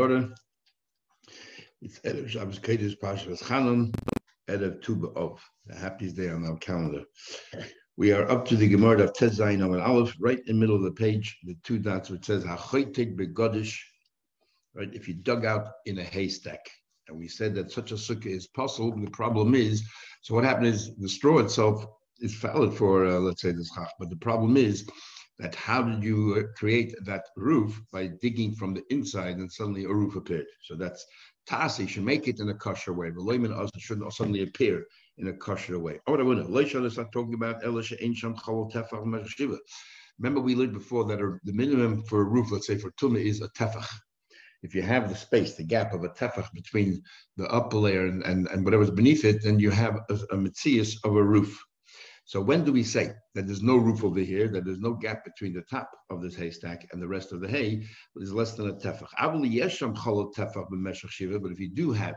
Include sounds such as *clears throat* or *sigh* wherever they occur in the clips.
Gemara. It's Erev Shabbos Kedesh Parshas Chanan, Erev Tu B'Av of the happiest day on our calendar. We are up to the Gemara of Tes Zayin and Aleph, right in the middle of the page, the two dots which says Hachoitek Begodish, right? If you dug out in a haystack, and we said that such a sukkah is possible. The problem is, so what happened is the straw itself is valid for, uh, let's say, this chach, but the problem is that how did you create that roof by digging from the inside and suddenly a roof appeared? So that's tasi you should make it in a kosher way. The layman also shouldn't suddenly appear in a kosher way. Oh, what I want to is not talking about elisha ancient Remember, we learned before that the minimum for a roof, let's say for tuma, is a tefach. If you have the space, the gap of a tefach between the upper layer and, and, and whatever's beneath it, then you have a, a mitzias of a roof. So when do we say that there's no roof over here, that there's no gap between the top of this haystack and the rest of the hay, is less than a tefach. But if you do have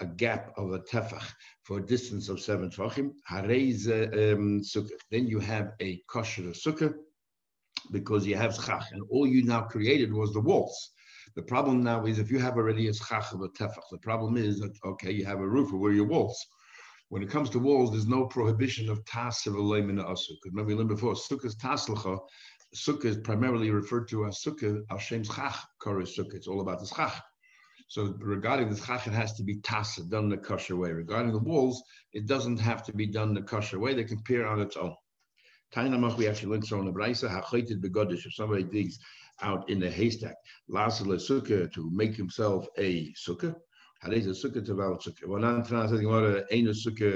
a gap of a tefach for a distance of seven tvachim, um, then you have a kosher sukkah because you have schach, and all you now created was the walls. The problem now is if you have already a schach of a tefach, the problem is that okay, you have a roof, where are your walls? When it comes to walls, there's no prohibition of tas of a layman asuk. Remember we learned before, sukkah's taslacha, sukkah is primarily referred to as sukkah al shem schach koris sukkah. It's all about the schach. So regarding the schach, it has to be tas done the kosher way. Regarding the walls, it doesn't have to be done the kosher way. They can appear on its own. Tainamach, we actually learned so in the Braisa, hachaited begodish. If somebody digs out in the haystack, lasala sukkah to make himself a sukkah,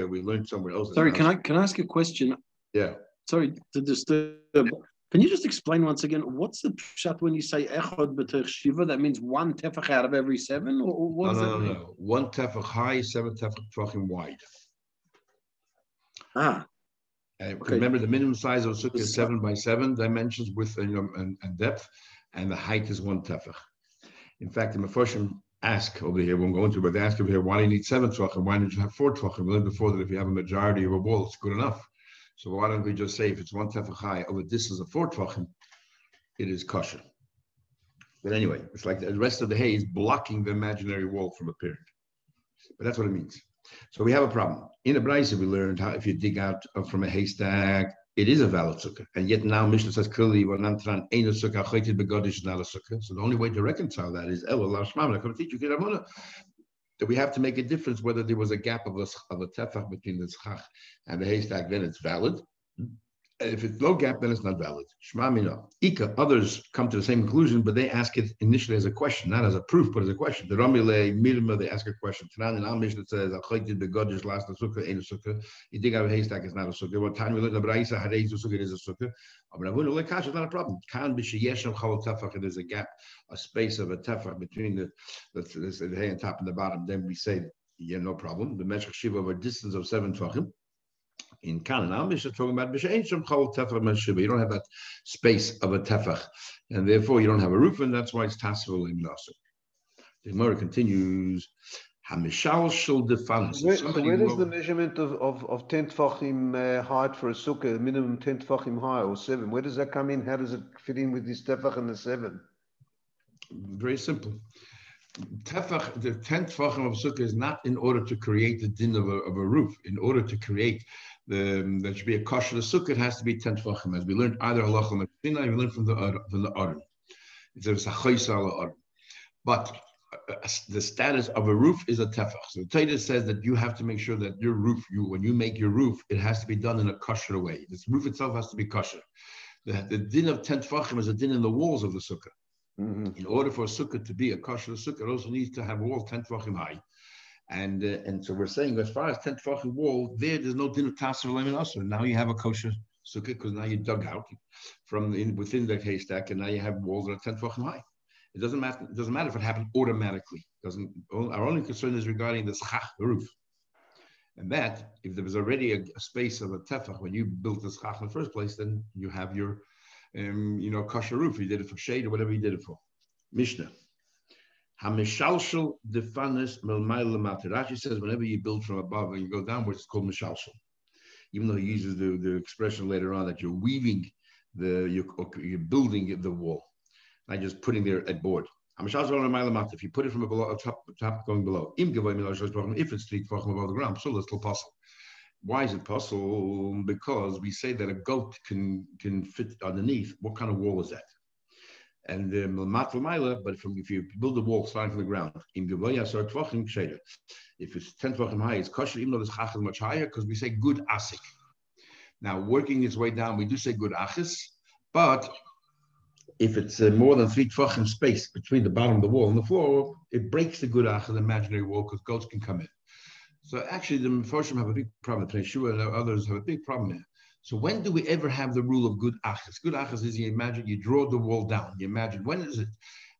we learned somewhere else. Sorry, can I can I ask a question? Yeah. Sorry to disturb. Can you just explain once again what's the shot when you say echad b'tech shiva? That means one tefach out of every seven, or what no, no, no, no. One tefach high, seven tefach wide. Ah. Uh, okay. Remember, the minimum size of sukkah is seven by seven dimensions width and, and, and depth, and the height is one tefach. In fact, in the Mefoshim ask over here, when we're going to, but they ask over here, why do you need seven tvachim? Why don't you have four tvachim? We learned before that if you have a majority of a wall, it's good enough. So why don't we just say if it's one tefach high over this is a four tvachim, it is kosher. But anyway, it's like the rest of the hay is blocking the imaginary wall from appearing. But that's what it means. So we have a problem. In the Brisa, we learned how if you dig out uh, from a haystack, it is a valid sukkah. And yet now Mishnah says clearly, "Vanantran ain't a sukkah, chayted begodish not a sukkah." So the only way to reconcile that is El Allah Shmam. I come teach you Kiramuna. That we have to make a difference whether there was a gap of a, of a tefach between the schach and the haystack, then it's valid if it's low gap, then it's not valid. Shema mina. Ika, others come to the same conclusion, but they ask it initially as a question, not as a proof, but as a question. The Ramile, Mirma, they ask a question. Tanan in our Mishnah says, Achaytid begodish last the sukkah, ain't a sukkah. You dig out a haystack, it's not a sukkah. What time we learn the Braisa, Hadeiz, sukkah, it is a sukkah. Abravunu, lekash, it's not a problem. Kan b'sheyeshem chal tefach, it is a gap, a space of a tefach between the, the, the, the hay and top and the bottom. Then we say, yeah, no problem. The Meshach Shiva of a distance of seven tvachim in Canaan, Mishnah talking about You don't have that space of a tefach, and therefore you don't have a roof, and that's why it's tasvul in Nasser. The Gemara continues. Hamishal shul defans. Where, where does the measurement of, of, of 10 tfachim uh, height for a sukkah, minimum 10 tfachim high or 7, where does that come in? How does it fit in with this tefach and the 7? Very simple. Tefach, the 10 tfachim of sukkah is not in order to create the din of a, of a roof, in order to create the, there should be a kosher the sukkah, it has to be 10 tvachim. As we learned either halacha mekina, we learned from the from the Aron. If there's a Aron. But uh, the status of a roof is a tefach. So the Taita says that you have to make sure that your roof, you when you make your roof, it has to be done in a kosher way. This roof itself has to be kosher. The, the din of 10 tvachim is a din in the walls of the sukkah. Mm-hmm. In order for a sukkah to be a kosher sukkah, it also needs to have a wall 10 tvachim high. And uh, and so we're saying as far as ten tefachim wall, there there's no din of tasser taser also. Now you have a kosher sukkah because now you dug out from in, within the haystack, and now you have walls that are ten tefachim high. It doesn't matter. It doesn't matter if it happened automatically. It doesn't our only concern is regarding the schach, roof. And that, if there was already a, a space of a tefach when you built the schach in the first place, then you have your, um, you know, kosher roof. You did it for shade or whatever you did it for. Mishnah. Hamishalshal defanis melmayla Rashi says whenever you build from above and you go downwards, it's called mishalshal. Even though he uses the, the expression later on that you're weaving the you're, you're building the wall, not just putting there at board. If you put it from below, top, top going below, if it's three above the ground, so it's still possible. Why is it possible? Because we say that a goat can can fit underneath. What kind of wall is that? And the um, but from if you build a wall starting from the ground, if it's ten tvachim high, it's kosher. Even though the chachas much higher, because we say good asik. Now working its way down, we do say good achis, but if it's uh, more than three tvachim space between the bottom of the wall and the floor, it breaks the good achas imaginary wall because goats can come in. So actually, the Mephoshim have a big problem. Yeshua and others have a big problem here. So when do we ever have the rule of good achas? Good achas is you imagine you draw the wall down. You imagine when is it?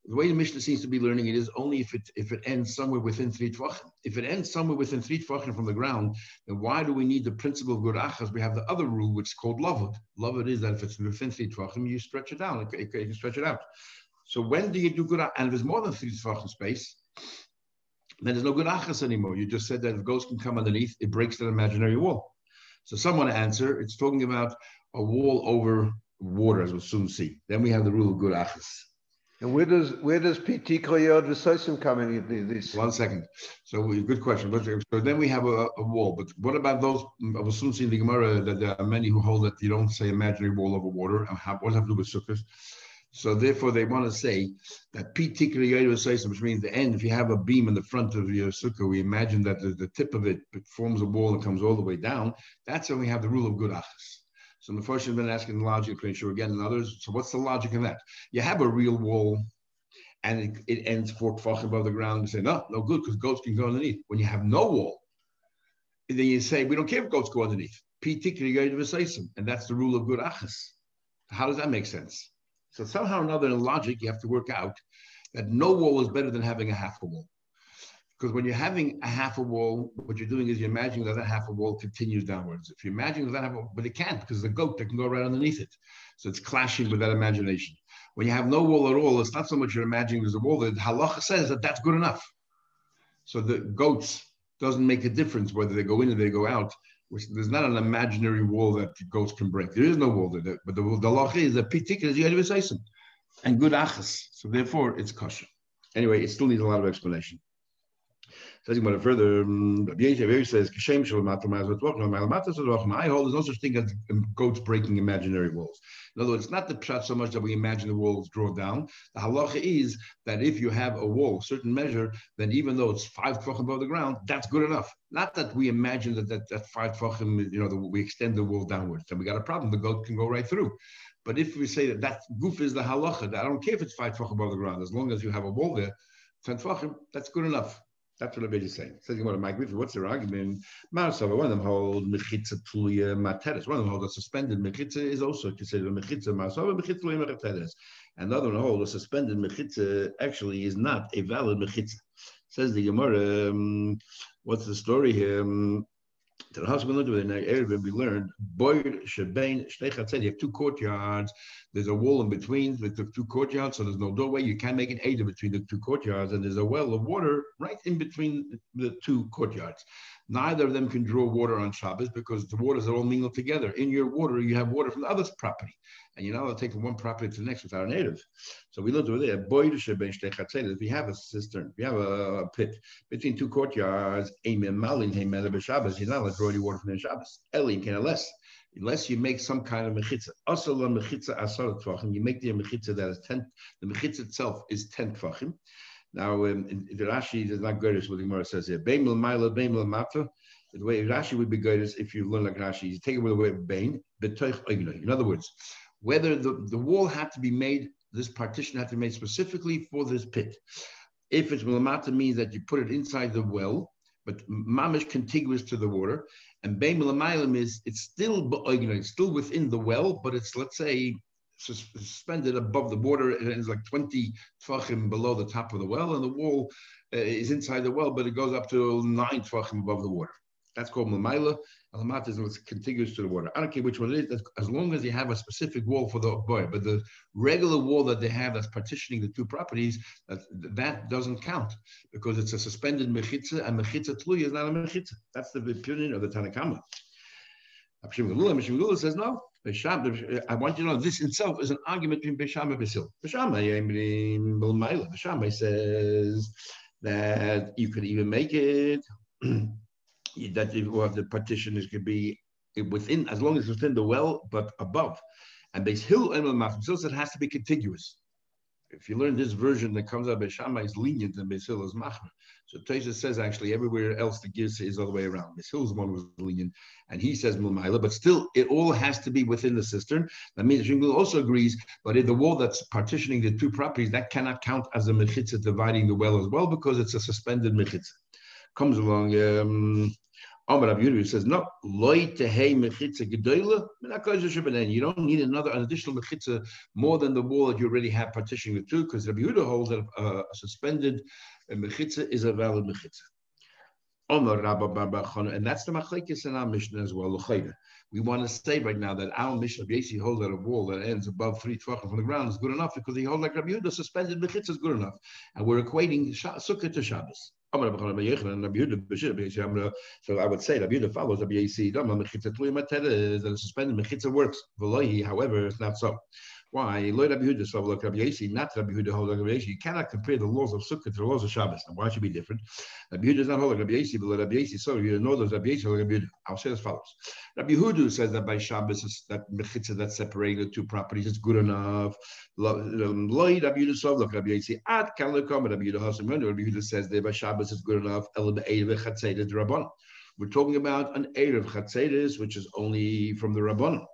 The way the Mishnah seems to be learning it is only if it if it ends somewhere within three tvachim. If it ends somewhere within three tvachim from the ground, then why do we need the principle of good achas? We have the other rule which is called lavud. Lavud is that if it's within three tvachim, you stretch it down. You can stretch it out. So when do you do good? And if it's more than three tvachim space, then there's no good achas anymore. You just said that if ghosts can come underneath, it breaks that imaginary wall. So someone answer, it's talking about a wall over water, as we'll soon see. Then we have the rule of good achas. And where does where does PT Koyod V'Sosim come in this? One second. So good question. Uh, so then we have a, a wall. But what about those? Mm, I will soon see in the Gemara that there are many who hold that you don't say imaginary wall over water. What does that have to do with sukkahs? So therefore, they want to say that PT which means the end. If you have a beam in the front of your sukkah, we imagine that the, the tip of it, forms a wall and comes all the way down. That's when we have the rule of good achas. So the first has been asking the logic, pretty sure again, and others. So what's the logic in that? You have a real wall, and it, it ends four tefach above the ground. You say no, no good, because goats can go underneath. When you have no wall, then you say we don't care if goats go underneath. And that's the rule of good achas. How does that make sense? So somehow or another in logic, you have to work out that no wall is better than having a half a wall. Because when you're having a half a wall, what you're doing is you're imagining that that half a wall continues downwards. If you imagine that half a but it can't because the goat that can go right underneath it. So it's clashing with that imagination. When you have no wall at all, it's not so much you're imagining there's a wall. The halacha says that that's good enough. So the goats doesn't make a difference whether they go in or they go out which there's not an imaginary wall that goats can break. There is no wall there, but the, the law is a particular and good achas. So therefore, it's kosher. Anyway, it still needs a lot of explanation. Says about it further, um, says, I hold there's no such thing as goats breaking imaginary walls. In other words, it's not the pshat so much that we imagine the walls draw down. The halacha is that if you have a wall, certain measure, then even though it's five tefachim above the ground, that's good enough. Not that we imagine that that, that five tefachim, you know, the, we extend the wall downwards. Then we got a problem. The goat can go right through. But if we say that that goof is the halacha, that I don't care if it's five tefachim above the ground, as long as you have a wall there, ten tefachim, that's good enough. That's what Abed is saying. Says Gemara, Mike what's their argument? One of them hold mechitza tulia materes. One of them hold a suspended mechitza is also considered a mechitza marsava mechitza tulia materes. And the one hold a suspended mechitza actually is not a valid mechitza. Says the Gemara, um, what's the story here? Um, the husband the area we learned, boy shebein said you have two courtyards. There's a wall in between the two courtyards, so there's no doorway. You can't make an Ada between the two courtyards, and there's a well of water right in between the two courtyards. Neither of them can draw water on Shabbos because the waters are all mingled together. In your water, you have water from the other's property and you're not allowed to take from one property to the next without a native. So we looked over there. If you have a cistern, we have a, pit between two courtyards, you're not allowed to draw any water from the Shabbos. Elim can less. Unless you make some kind of mechitza. Also, mechitza asar tvachim. You make the mechitza that is ten. The mechitza itself is ten tvachim. Now, um, the Rashi is not good as what the Gemara says here. Beimel ma'ila, beimel. The way Rashi would be good is if you learn like Rashi, you take it with the word bain, betoich In other words, whether the, the wall had to be made, this partition had to be made specifically for this pit. If it's milamata means that you put it inside the well, but mamish contiguous to the water, and bein is it's still it's still within the well, but it's let's say suspended above the water, and it's like 20 tfachim below the top of the well, and the wall uh, is inside the well, but it goes up to nine tfachim above the water. That's called Mamaila. Alamat is what's contiguous to the water. I don't care which one it is, as long as you have a specific wall for the boy. But the regular wall that they have that's partitioning the two properties, that, that doesn't count because it's a suspended mechitza, and mechitza tluya is not a mechitza. That's the opinion of the Tanakama. Mishmagula says no. I want you to know this itself is an argument between Bisham and Basil. Bisham says that you could even make it *clears throat* that the partition is could be within as long as within the well, but above. And Beis Hill and Machzil it has to be contiguous. If you learn this version that comes out, Beis is lenient and Beis Hill is Machmer. So Tosha says actually everywhere else the Girsa is all the way around. Beis Hill's one was lenient, and he says Mulmaila, but still it all has to be within the cistern. That means Shingul also agrees, but in the wall that's partitioning the two properties, that cannot count as a mechitza dividing the well as well because it's a suspended mechitza. Comes along. Um, Amar Rabbi Yehuda says, no, loy tehei mechitza gedoyle, you don't need another an additional mechitza more than the wall that you already have partitioning the two, because Rabbi Yehuda holds that a, a suspended uh, mechitza is a valid mechitza. Omar Rabba Barbachana, and that's the machlekes in our Mishnah as well. We want to say right now that our Mishnah basically holds that a wall that ends above three tvachim from the ground is good enough because he holds like Rabbi Yehuda, suspended mechitza is good enough, and we're equating sukkah to Shabbos. So I would say Rabbi Yehuda follows Rabbi works. However, it's not so. Why? You cannot compare the laws of Sukkot to the laws of Shabbos. Now, why should be different? Rabbi Yehuda is not like Rabbi Yasi, but Rabbi Yasi so you know those Rabbi like Rabbi Yehuda. I'll say as follows. Rabbi Yehuda says that by Shabbos that mechitza that's separating the two properties is good enough. Lloyd um, Rabbi Yehuda so like Rabbi Yasi. At Kalakom Rabbi Yehuda Hasim Rabbi Yehuda says that by Shabbos is good enough. El. We're talking about an Erev Chatzedis, which is only from the Rabban.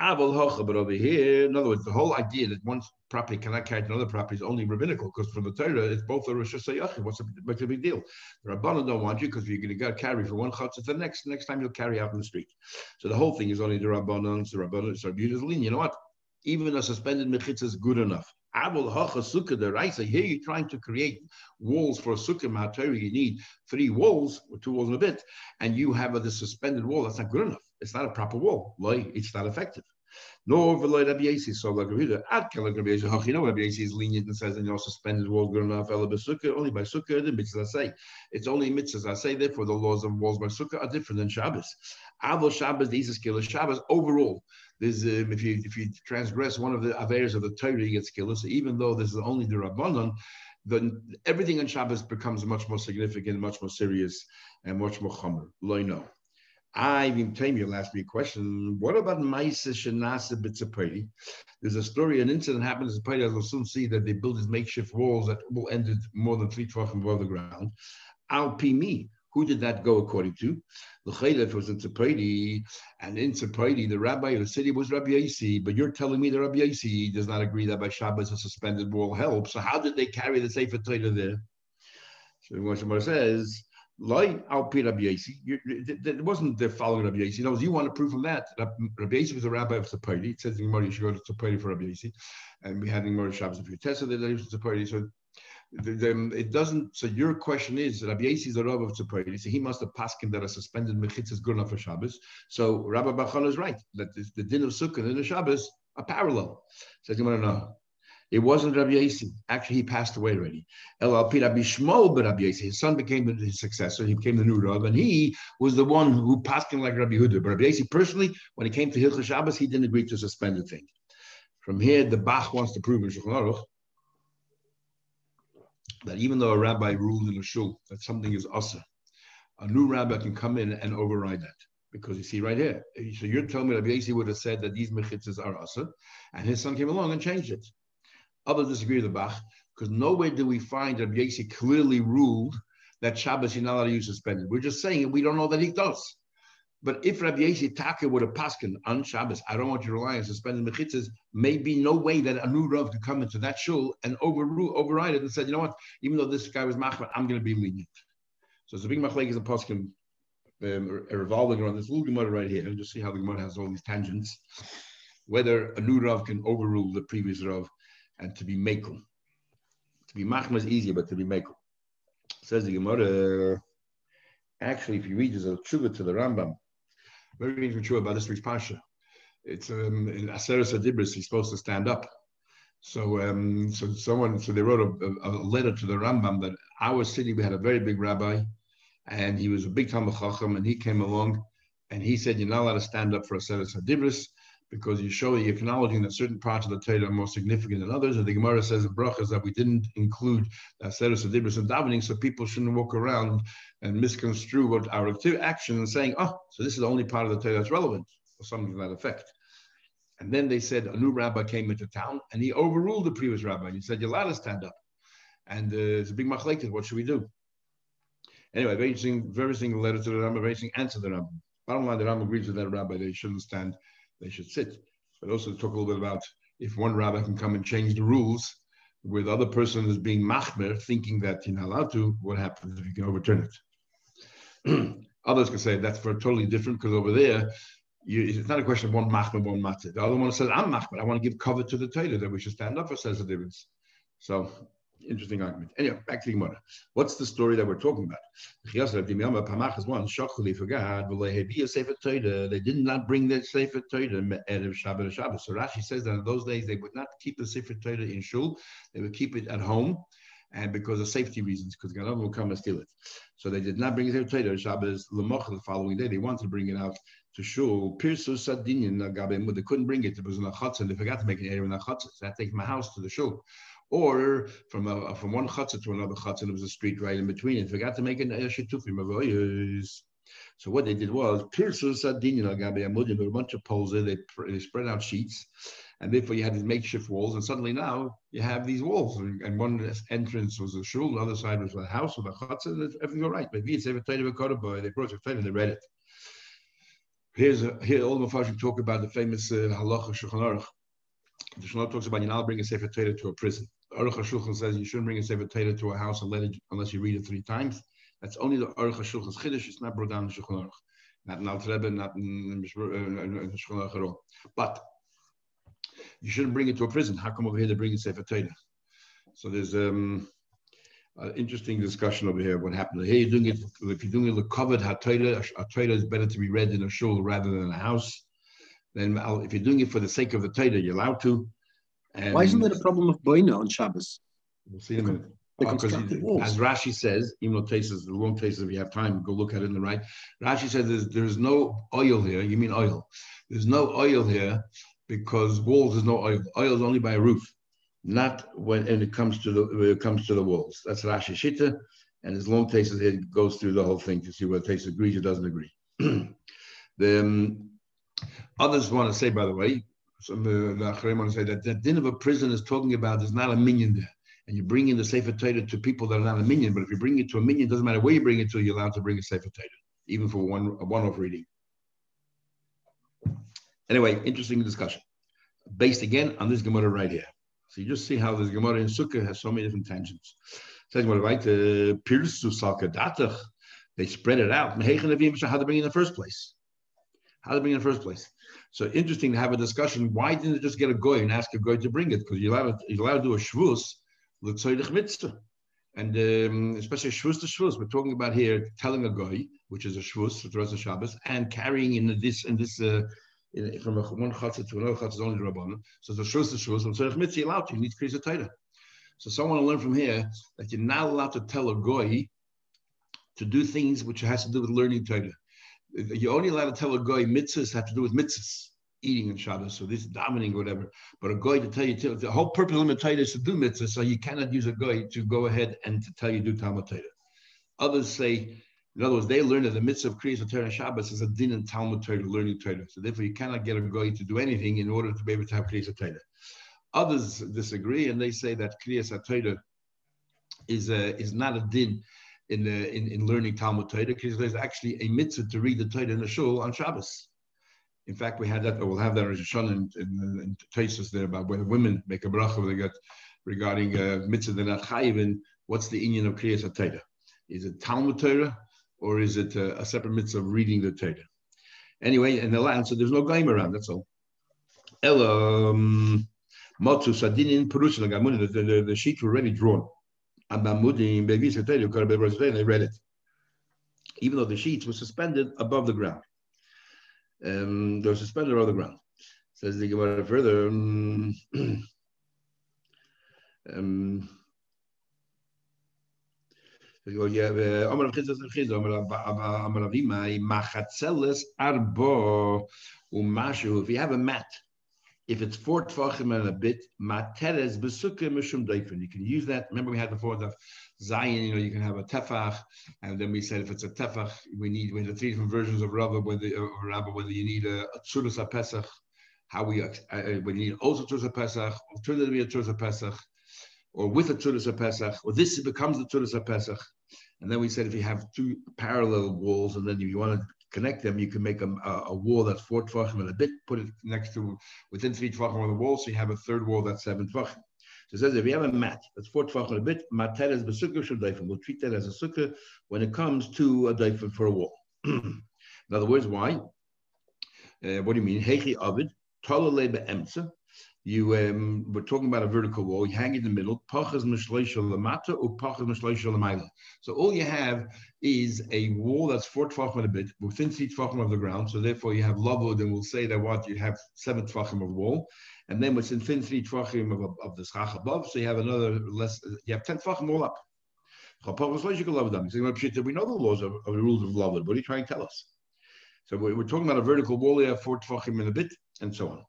But over here, in other words, the whole idea that one property cannot carry another property is only rabbinical, because from the Torah, it's both a Rosh Hashanah. What's a, big deal? The Rabbanon don't want you because you're going to go carry from one chutz to the next. Next time you'll carry out in the street. So the whole thing is only the Rabbanon. The Rabbanon, so beautiful. You know what? Even a suspended mechitza is good enough. Abul hacha sukkah the raisa. Here you're trying to create walls for a sukkah matter. You need three walls or two walls and a bit, and you have a, the suspended wall. That's not good enough. It's not a proper wall. It's not effective. Nor v'loy Rabbi Yasi, so like Rabbi Ad Kala Rabbi you know Rabbi is lenient and says, and you know, suspended walls good enough, Ela only by Sukkah, the mitzvahs I say. It's only mitzvahs I say, therefore the laws of walls by Sukkah are different than Shabbos. Avo Shabbos, these are skillers. Shabbos, overall, there's, um, if you if you transgress one of the avers of the Torah, you get skillers. So even though this is only the Rabbanon, then everything on Shabbos becomes much more significant, much more serious, and much more chomer. Loy no. I even time you'll ask me a question. What about Maisa Shanasa Bitzapati? There's a story, an incident happened in Zapati, as we'll soon see, that they built these makeshift walls that ended more than three above the ground. Al Pimi, who did that go according to? The Chalif was in Tzapati, and in Tzapati, the rabbi of the city was Rabbi Yasi, but you're telling me that Rabbi Yasi does not agree that by Shabbos a suspended wall helps. So how did they carry the Sefer Torah there? So Moshe says, Loi al pi Rabbi. It wasn't the following Rabbi Yasi. Knows you want to prove from that. Rabbi Yasi was a rabbi of Tzapari. It says in Gemara you should go to Tzapari for Rabbi Yasi, and we had in Gemara Shabbos a few tests that he was Tzapari. So the, the, it doesn't. So your question is Rabbi Yasi is a rabbi of Tzapari. So he must have passed him that a suspended mechitz is good enough for Shabbos. So Rabbi Bachon is right that the din of Sukkah and the Shabbos are parallel. Says Gemara no. It wasn't Rabbi Yasi. Actually, he passed away already. El Rabbi Shmuel but Rabbi Yasi. His son became his successor. He became the new Rav, and he was the one who passed him like Rabbi Huda. But Rabbi Yasi personally, when he came to Hilchah Shabbos, he didn't agree to suspend the thing. From here, the Bach wants to prove in Shulchan Aruch that even though a rabbi ruled in a shul that something is asa, a new rabbi can come in and override that. Because you see right here, so you're telling me Rabbi Yasi would have said that these mechitzas are asa, and his son came along and changed it. Others disagree with the Bach because nowhere do we find that Yasi clearly ruled that Shabbos you're not allowed to use suspended. We're just saying it. We don't know that he does. But if Rabbi Yasi Taka would have paskin on Shabbos, I don't want you to rely on suspended mechitzas, maybe no way that a new Rav could come into that shul and overrule, override it and said, you know what, even though this guy was machmat, I'm going to be lenient. So it's a big machlek is a paskin um, revolving around this little Gemara right here. And just see how the Gemara has all these tangents. Whether a new Rav can overrule the previous Rav and to be mekel. To be machma is easier, but to be mekel. Says the Gemara. Actually, if you read there's a tshuva to the Rambam, very interesting tshuva about this week's pasha. It's um, in Aseres Adibris. He's supposed to stand up. So, um, so someone, so they wrote a, a, letter to the Rambam that our city we had a very big rabbi, and he was a big Talmud Chacham, and he came along, And he said, you're not allowed to stand up for a set of Sadibris because you show you're acknowledging that certain parts of the Torah are more significant than others. And the Gemara says in Brachas that we didn't include Seres Adibris and davening, so people shouldn't walk around and misconstrue what our action and saying, oh, so this is the only part of the Torah that's relevant, or something to that effect. And then they said a new rabbi came into town and he overruled the previous rabbi. And he said, You're allowed to stand up. And uh, it's a big machlekes. What should we do? Anyway, very interesting, very letter to the Rambam, very interesting answer to the Rambam. Bottom line, the Rambam agrees with that rabbi. They shouldn't stand they should sit. But also talk a little bit about if one rabbi can come and change the rules with other person is being machmer, thinking that you're not allowed to, what happens if you can overturn it? *clears throat* Others can say that's for totally different because over there, you, it's not a question of one machmer, one matzah. The other one says, I'm machmer. I want to give cover to the Torah that we should stand up for says the difference. So interesting argument. Anyway, back to the Gemara. What's the story that we're talking about? They did not bring the Sefer Torah Erev Shabbat Shabbat. So Rashi says that in those days they would not keep the Sefer Torah in shul. They would keep it at home. And because of safety reasons, because Ganon will come and steal it. So they did not bring to Torah Shabbos Lamoch the following day. They wanted to bring it out to shul. Pirsu Nagabim, they couldn't bring it. It was in a chutzah, and they forgot to make an area in a chutzah. So had take my house to the shul or from a, from one chutzah to another chutzah, there was a street right in between. And forgot to make an shitufim So what they did was pirsus adinin agabe There were a bunch of poles there. They, they spread out sheets, and therefore you had these makeshift walls. And suddenly now you have these walls, and, and one entrance was a shul, the other side was a house with a chutzah, and everything all right. Maybe it's every time they brought it and they read it. Here's a, here all the Mepharshim talk about the famous uh, halacha Shulchan Aruch. The Shulchan talks about you now bring a sefer Torah to a prison. Aruch HaShulchan says you shouldn't bring a Sefer Torah to a house unless you read it three times. That's only the Aruch HaShulchan's Chiddush. It's not brought down in Shulchan Aruch. Not in Al Rebbe, not in Shulchan Aruch at all. But you shouldn't bring it to a prison. How come over here they bring a Sefer Torah? So there's um, an interesting discussion over here. What happened? Here you're doing it. If you're doing it the covered HaTorah, a Torah is better to be read in a shul rather than a house. Then if you're doing it for the sake of the Torah, you're allowed to. And Why isn't there a problem of boina on Shabbos? We'll see in a minute. Because uh, as Rashi says, even though tastes the wrong taste, if you have time, go look at it in the right. Rashi says there's, there's no oil here. You mean oil? There's no oil here because walls is no oil. Oil is only by a roof, not when and it comes to the when it comes to the walls. That's Rashi Shita, and his long taste it goes through the whole thing to see whether taste agrees or doesn't agree. *clears throat* the um, others want to say, by the way, some of uh, the Achreim say that the din of a prison is talking about is not a minyan there. And you bring in the Sefer Torah to people that are not a minyan, but if you bring it to a minyan, it doesn't matter where you bring it to, you're allowed to bring a Sefer Torah, even for one a one-off reading. Anyway, interesting discussion. Based again on this Gemara right here. So you just see how this Gemara in Sukkah has so many different tangents. Says what right uh, Pirsu They spread it out. How to bring it in the first place? How to bring it in the first place? So interesting to have a discussion. Why didn't it just get a goy and ask a goy to bring it? Because you're allowed, you're allowed to do a shvus, l'tzoydich mitzvah. And um, especially shvus to shvus, we're talking about here telling a goy, which is a shvus for of Shabbos, and carrying in this this uh, in, from a, one chatzah to another chatzah only rabbanon. So the shvus to shvus, and tzorich mitzvah, allowed to. You need to create a Torah. So someone will learn from here that you're not allowed to tell a goy to do things which has to do with learning Torah you're only allowed to tell a guy mitzvahs have to do with mitzvahs, eating and Shabbos, so this dominating whatever. But a guy to tell you, the whole purpose of the is to do mitzvahs, so you cannot use a guy to go ahead and to tell you do Talmud. Others say, in other words, they learn that the mitzvah of Kriyas Torah Shabbos is a din in Talmud Torah, learning Torah. So therefore, you cannot get a guy to do anything in order to be able to have Kriyas Torah. Others disagree, and they say that Kriyas Torah is is not a din in, the, in, in learning Talmud Torah because there's actually a mitzvah to read the Torah in the shul on Shabbos. In fact, we had that, or we'll have that in Rosh Hashanah in, in, there about whether women make a bracha they get regarding uh, mitzvah they're not chayiv in, what's the union of Kriyas Torah? Is it Talmud Torah or is it a, a separate mitzvah of reading the Torah? Anyway, in the land, so there's no game around, that's all. Ella, Matsu Sadinin Perusa, the, the, the sheets were already drawn and they read it. Even though the sheets were suspended above the ground. Um, they were suspended above the ground. Says the Gemara further. Um, *clears throat* um, uh. If you have a mat, if it's four tvachim and a bit, materes besukkah mishum daifen. You can use that. Remember we had before the zayin. You know, you can have a tefach, and then we said if it's a tefach, we need we the three different versions of Rabba, whether Rabba, whether you need a, a tzuras pesach, how we uh, uh, whether you need also tzuras pesach, alternatively a tzuras pesach, or with a tzuras pesach, or this becomes the tzuras pesach. And then we said if you have two parallel walls, and then you want to connect them, you can make a, a, a wall that's four tvachim and a bit, put it next to within three tvachim on the wall, so you have a third wall that's seven tvachim. So it says if you have a mat that's four tvachim and a bit, mater is besukkah shel daifim. We'll treat that as a sukkah when it comes to a daifim for a wall. *clears throat* In other words, why? Uh, what do you mean? Hechi avid, talale be'emtza. You um, we're talking about a vertical wall. You hang in the middle. So all you have is a wall that's four tvachim and a bit within three tvachim of the ground. So therefore you have lavud, and we'll say that what you have seven tvachim of wall, and then within thin three tvachim of, of the schach above. So you have another less. You have ten tvachim all up. We know the laws of, of the rules of lavud. What are you trying to tell us? So we're, we're talking about a vertical wall. You have four tvachim and a bit, and so on.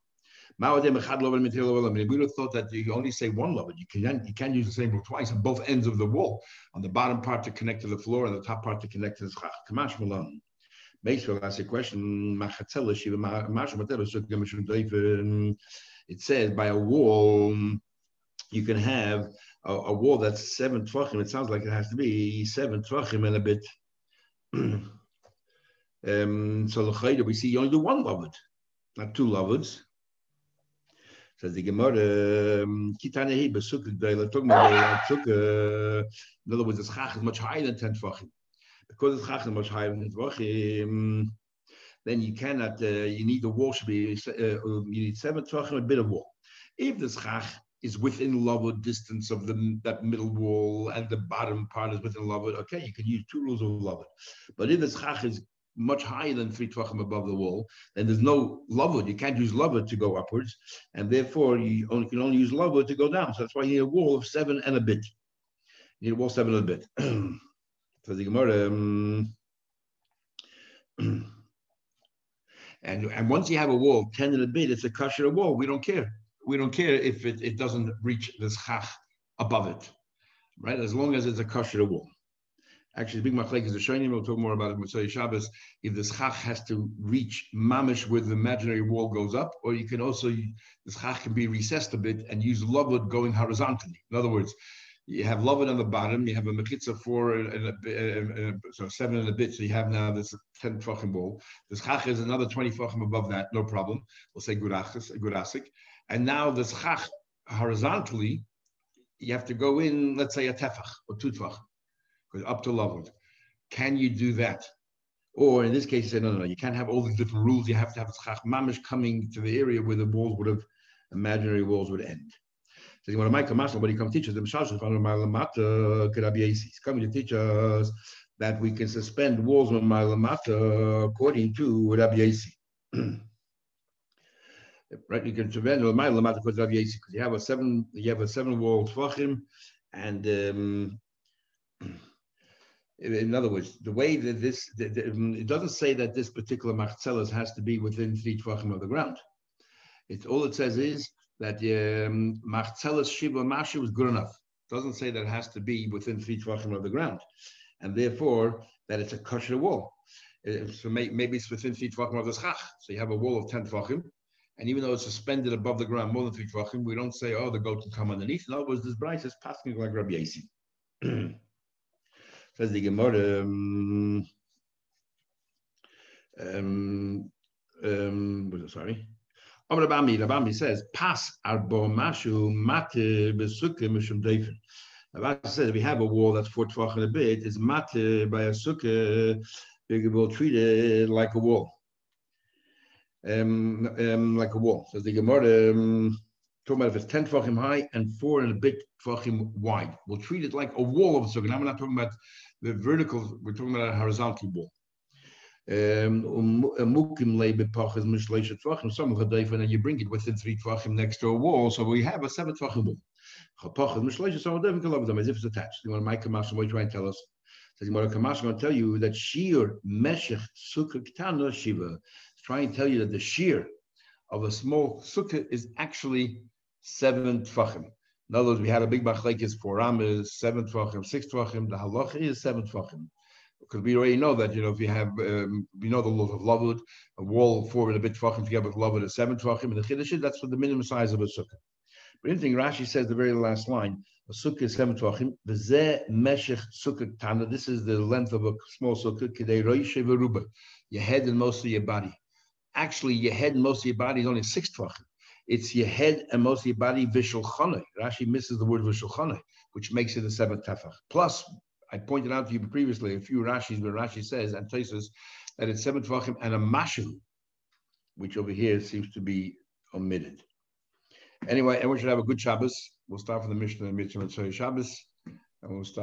We thought that you only say one lovet. You can you can use the same rule twice on both ends of the wall, on the bottom part to connect to the floor, and the top part to connect to the schach. Kamash malan. Basically, ask a question. It says by a wall, you can have a, a wall that's seven tvachim. It sounds like it has to be seven tvachim and a bit. *clears throat* um, so we see you only do one lovet, not two lovets. Says the Gemara, Kitanehi Kitane He Besukah Gdela Sukkah. In other words, the schach is much higher than ten tvachim. Because the schach is much higher than ten tvachim, then you cannot. Uh, you need the wall should be. Uh, you need seven tvachim, a bit of wall. If the schach is within lower distance of the that middle wall and the bottom part is within lower, okay, you can use two rules of lower. But if the schach is much higher than three tvachim above the wall, then there's no lover. You can't use lover to go upwards, and therefore you only, can only use lover to go down. So that's why you need a wall of seven and a bit. You need a wall seven and a bit. *clears throat* so the. Um, *clears throat* and, and once you have a wall, 10 and a bit, it's a kosher wall. We don't care. We don't care if it, it doesn't reach the schach above it, right? As long as it's a kosher wall. Actually, the big machlek is the Shonim. We'll talk more about it Motzei Shabbos. If the schach has to reach mamish where the imaginary wall goes up, or you can also the schach can be recessed a bit and use lovud going horizontally. In other words, you have lovud on the bottom, you have a mechitza four and a, and a, so seven and a bit. So you have now this ten tefachim wall. The schach is another twenty tefachim above that, no problem. We'll say gurachis, gurasik. And now the schach horizontally, you have to go in, let's say a tefach or two tefachim up to level. Can you do that? Or in this case, say, no, no, no, you can't have all these different rules. You have to have a schach mamish coming to the area where the walls would have, imaginary walls would end. So you want to make a master, but he comes teach us, The he's coming to teach us that we can suspend walls on Malamata according to Rabbi Yasi. *clears throat* right, you can suspend Malamata because Rabbi Yasi, because you have a seven, you have a seven wall tvachim, and um, *clears throat* in other words, the way that this, the, the, it doesn't say that this particular machzelas has to be within three tvachim of the ground. It's all it says is that um, machzelas shiva mashi was good enough. It doesn't say that it has to be within three tvachim of the ground, and therefore that it's a kosher wall. Uh, so may, maybe it's within three tvachim of the schach. So you have a wall of ten tvachim, and even though it's suspended above the ground more than three tvachim, we don't say, oh, the goat can come underneath. In other words, this bright is passing like Rabbi. *clears throat* Says the Gemara. Um, um, um, sorry. Amr Rabami, Rabami says, "Pas arbo mashu mate besukke mishum defen." Rabbi says, we have a wall that's four tvach and a bit. Is mate by a sukkah. We will treat it like a wall, um, um, like a wall. So the Gemara. Um, talking about if it's 10 tvachim high and four and a bit tvachim wide. We'll treat it like a wall of a sukkah. Now we're not talking about the vertical, we're talking about a horizontal wall. Um, and you bring it within three tvachim next to a wall, so we have a seven tvachim wall. As if it's attached. You want to make a master, what you trying to tell us? So Gemara Kamash going to tell you that shear meshech sukkah ktana shiva. Trying to tell you that the sheer of a small sukkah is actually seven tfachim. In other words, we had a big machlekes four amas, seven tfachim, six tfachim. The halacha is seven tfachim. Because we already know that, you know, if you have, um, we know the laws of lavud, a wall four and a bit tfachim together with lavud is seven tfachim, and the chiddush that's for the minimum size of a sukkah. But anything Rashi says the very last line, a sukkah is seven tvachim. Meshech sukkah tana. This is the length of a small sukkah. Kidei roishe v'ruba. Your head and most of your body. Actually, your head and most of your body is only six tvachim. It's your head and most of your body v'shulchanei. Rashi misses the word v'shulchanei, which makes it a seventh tefach. Plus, I pointed out to you previously a few Rashis where Rashi says and Tosis that it's seven tvachim and a mashu, which over here seems to be omitted. Anyway, everyone should have a good Shabbos. We'll start from the Mishnah and Motzei Shabbos, and we'll start.